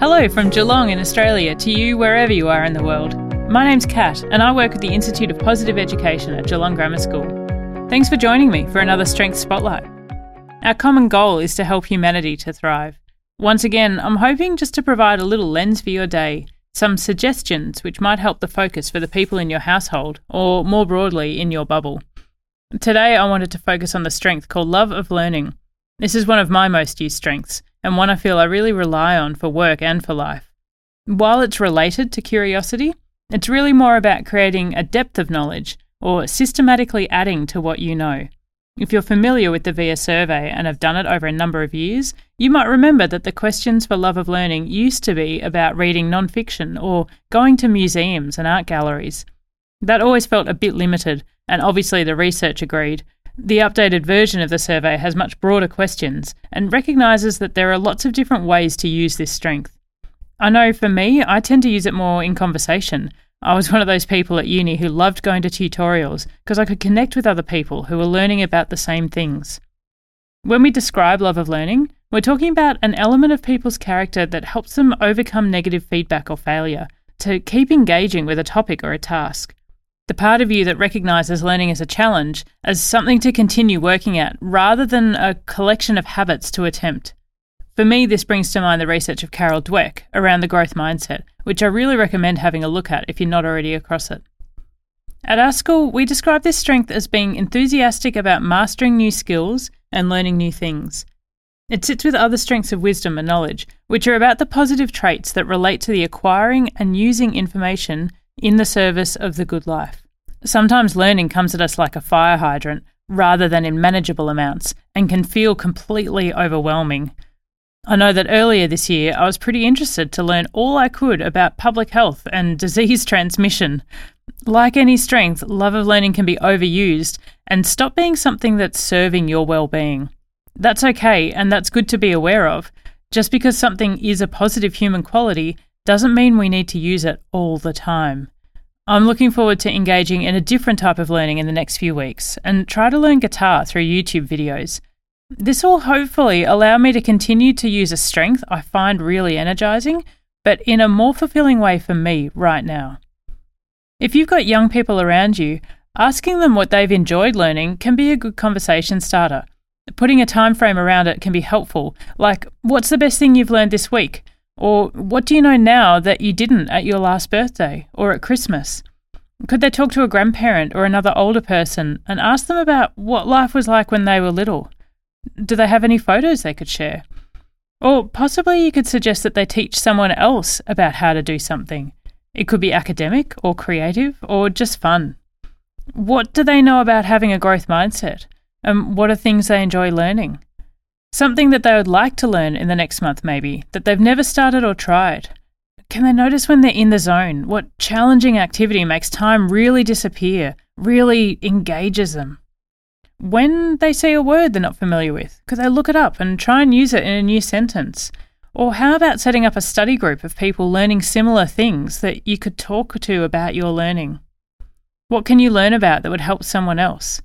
Hello from Geelong in Australia to you wherever you are in the world. My name's Kat, and I work at the Institute of Positive Education at Geelong Grammar School. Thanks for joining me for another Strength Spotlight. Our common goal is to help humanity to thrive. Once again, I'm hoping just to provide a little lens for your day, some suggestions which might help the focus for the people in your household, or more broadly, in your bubble. Today, I wanted to focus on the strength called love of learning. This is one of my most used strengths, and one I feel I really rely on for work and for life. While it's related to curiosity, it's really more about creating a depth of knowledge or systematically adding to what you know. If you're familiar with the VIA survey and have done it over a number of years, you might remember that the questions for love of learning used to be about reading non-fiction or going to museums and art galleries. That always felt a bit limited, and obviously the research agreed, the updated version of the survey has much broader questions and recognises that there are lots of different ways to use this strength. I know for me, I tend to use it more in conversation. I was one of those people at uni who loved going to tutorials because I could connect with other people who were learning about the same things. When we describe love of learning, we're talking about an element of people's character that helps them overcome negative feedback or failure, to keep engaging with a topic or a task. The part of you that recognises learning as a challenge, as something to continue working at, rather than a collection of habits to attempt. For me, this brings to mind the research of Carol Dweck around the growth mindset, which I really recommend having a look at if you're not already across it. At our school, we describe this strength as being enthusiastic about mastering new skills and learning new things. It sits with other strengths of wisdom and knowledge, which are about the positive traits that relate to the acquiring and using information in the service of the good life. Sometimes learning comes at us like a fire hydrant rather than in manageable amounts and can feel completely overwhelming. I know that earlier this year I was pretty interested to learn all I could about public health and disease transmission. Like any strength, love of learning can be overused and stop being something that's serving your well-being. That's okay and that's good to be aware of. Just because something is a positive human quality doesn't mean we need to use it all the time. I'm looking forward to engaging in a different type of learning in the next few weeks and try to learn guitar through YouTube videos. This will hopefully allow me to continue to use a strength I find really energizing, but in a more fulfilling way for me right now. If you've got young people around you, asking them what they've enjoyed learning can be a good conversation starter. Putting a time frame around it can be helpful, like what's the best thing you've learned this week? Or what do you know now that you didn't at your last birthday or at Christmas? Could they talk to a grandparent or another older person and ask them about what life was like when they were little? Do they have any photos they could share? Or possibly you could suggest that they teach someone else about how to do something. It could be academic or creative or just fun. What do they know about having a growth mindset? And what are things they enjoy learning? Something that they would like to learn in the next month, maybe, that they've never started or tried. Can they notice when they're in the zone what challenging activity makes time really disappear, really engages them? When they see a word they're not familiar with, could they look it up and try and use it in a new sentence? Or how about setting up a study group of people learning similar things that you could talk to about your learning? What can you learn about that would help someone else?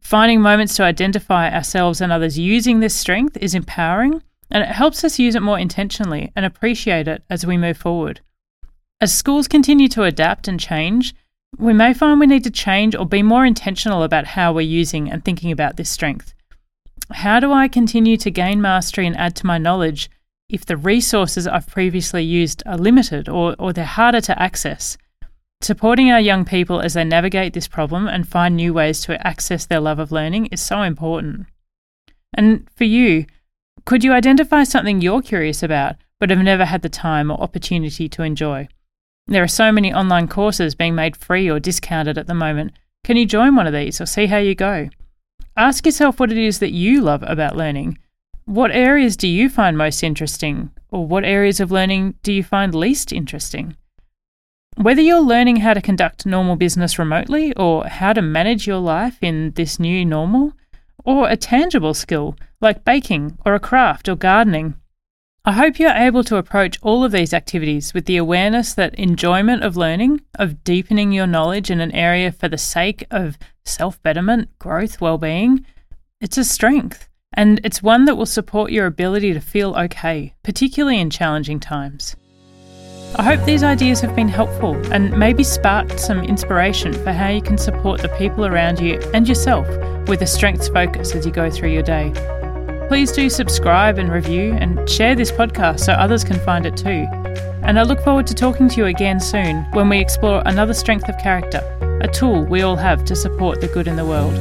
Finding moments to identify ourselves and others using this strength is empowering and it helps us use it more intentionally and appreciate it as we move forward. As schools continue to adapt and change, we may find we need to change or be more intentional about how we're using and thinking about this strength. How do I continue to gain mastery and add to my knowledge if the resources I've previously used are limited or, or they're harder to access? Supporting our young people as they navigate this problem and find new ways to access their love of learning is so important. And for you, could you identify something you're curious about but have never had the time or opportunity to enjoy? There are so many online courses being made free or discounted at the moment. Can you join one of these or see how you go? Ask yourself what it is that you love about learning. What areas do you find most interesting, or what areas of learning do you find least interesting? Whether you're learning how to conduct normal business remotely or how to manage your life in this new normal, or a tangible skill like baking or a craft or gardening, I hope you're able to approach all of these activities with the awareness that enjoyment of learning, of deepening your knowledge in an area for the sake of self betterment, growth, well being, it's a strength and it's one that will support your ability to feel okay, particularly in challenging times. I hope these ideas have been helpful and maybe sparked some inspiration for how you can support the people around you and yourself with a strengths focus as you go through your day. Please do subscribe and review and share this podcast so others can find it too. And I look forward to talking to you again soon when we explore another strength of character, a tool we all have to support the good in the world.